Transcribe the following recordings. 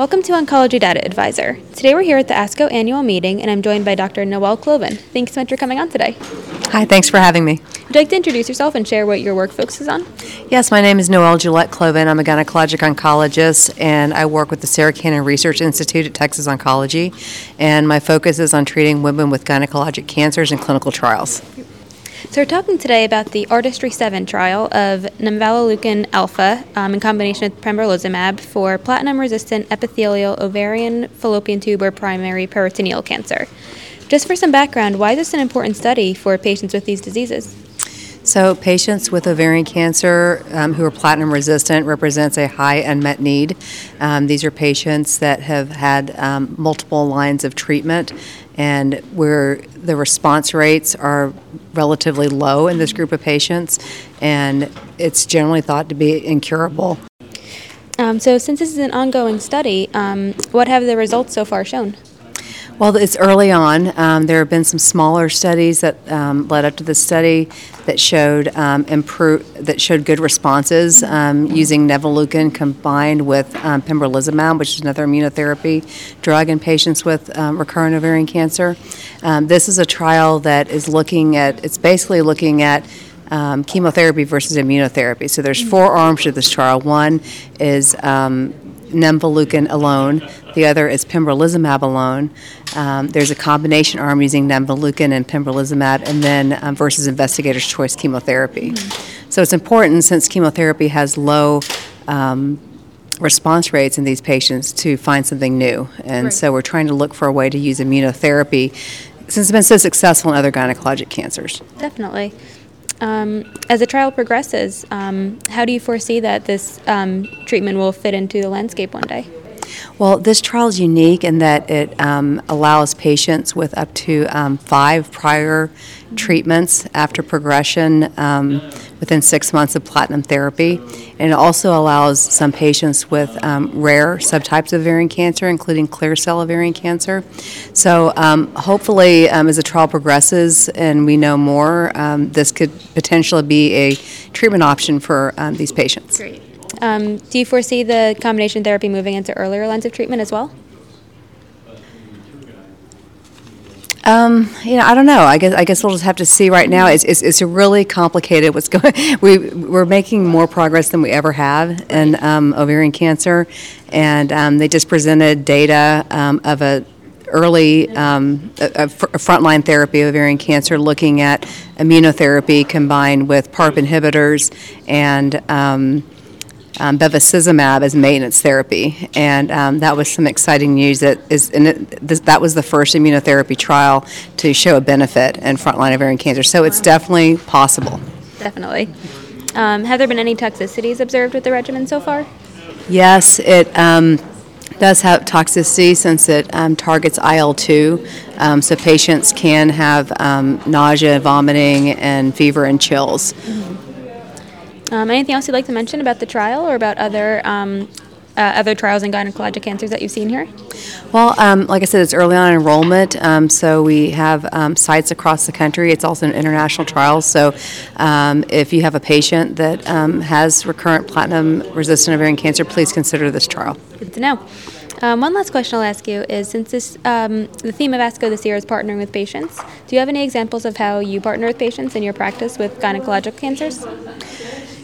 Welcome to Oncology Data Advisor. Today we're here at the ASCO annual meeting, and I'm joined by Dr. Noelle Cloven. Thanks so much for coming on today. Hi, thanks for having me. Would you like to introduce yourself and share what your work focuses on? Yes, my name is Noelle Gillette Cloven. I'm a gynecologic oncologist, and I work with the Sarah Cannon Research Institute at Texas Oncology. And my focus is on treating women with gynecologic cancers in clinical trials. So we're talking today about the Artistry 7 trial of nemvaleukin alfa um, in combination with pembrolizumab for platinum-resistant epithelial ovarian fallopian tube or primary peritoneal cancer. Just for some background, why is this an important study for patients with these diseases? So, patients with ovarian cancer um, who are platinum resistant represents a high unmet need. Um, these are patients that have had um, multiple lines of treatment, and where the response rates are relatively low in this group of patients, and it's generally thought to be incurable. Um, so, since this is an ongoing study, um, what have the results so far shown? Well, it's early on. Um, there have been some smaller studies that um, led up to this study that showed um, improve that showed good responses um, using nemvaleukin combined with um, pembrolizumab, which is another immunotherapy drug in patients with um, recurrent ovarian cancer. this is a trial that is looking at. It's basically looking at um, chemotherapy versus immunotherapy. So there's four arms to this trial. One is um, nemvaleukin alone. The other is pembrolizumab alone. Um, there's a combination arm using nemvaleukin and pembrolizumab, and then um, versus investigator's choice chemotherapy. Mm-hmm. So it's important since chemotherapy has low um, response rates in these patients to find something new. And right. so we're trying to look for a way to use immunotherapy since it's been so successful in other gynecologic cancers. Definitely. Um, as the trial progresses, um, how do you foresee that this um, treatment will fit into the landscape one day? Well, this trial is unique in that it um, allows patients with up to um, five prior treatments after progression um, within six months of platinum therapy. And it also allows some patients with um, rare subtypes of ovarian cancer, including clear cell ovarian cancer. So um, hopefully, um, as the trial progresses and we know more, this could potentially be a treatment option for these patients. Great. Um, do you foresee the combination therapy moving into earlier lines of treatment as well? Um, you know, I don't know. I guess I guess we'll just have to see. Right now, it's it's, it's really complicated. What's going? We we're making more progress than we ever have in um, ovarian cancer, and um, they just presented data um, of a early um, a, a frontline therapy of ovarian cancer, looking at immunotherapy combined with PARP inhibitors and um, um, bevacizumab as maintenance therapy, and um, that was some exciting news. That is, and it, this, that was the first immunotherapy trial to show a benefit in frontline ovarian cancer. So it's definitely possible. Definitely. Um, have there been any toxicities observed with the regimen so far? Yes, it um, does have toxicity since it um, targets IL 2. Um, so patients can have nausea, vomiting, and fever and chills. Mm-hmm. Um, anything else you'd like to mention about the trial or about other um, uh, other trials in gynecologic cancers that you've seen here? Well, um, like I said, it's early on enrollment, um, so we have um, sites across the country. It's also an international trial, so um, if you have a patient that um, has recurrent platinum-resistant ovarian cancer, please consider this trial. Good to know. Um, one last question I'll ask you is since this um, the theme of ASCO this year is partnering with patients, do you have any examples of how you partner with patients in your practice with gynecologic cancers?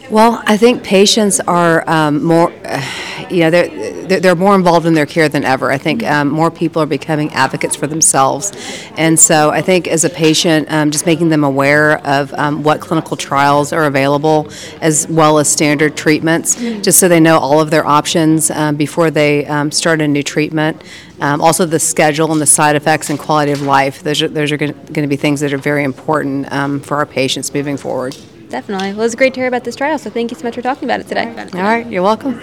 Well, I think patients are um, more, uh, you know, they're, they're more involved in their care than ever. I think um, more people are becoming advocates for themselves. And so I think as a patient, um, just making them aware of um, what clinical trials are available as well as standard treatments, just so they know all of their options um, before they um, start a new treatment. also, the schedule and the side effects and quality of life. Those are, those are going to be things that are very important for our patients moving forward. Definitely. Well, it was great to hear about this trial, so thank you so much for talking about it today. All right, you're welcome.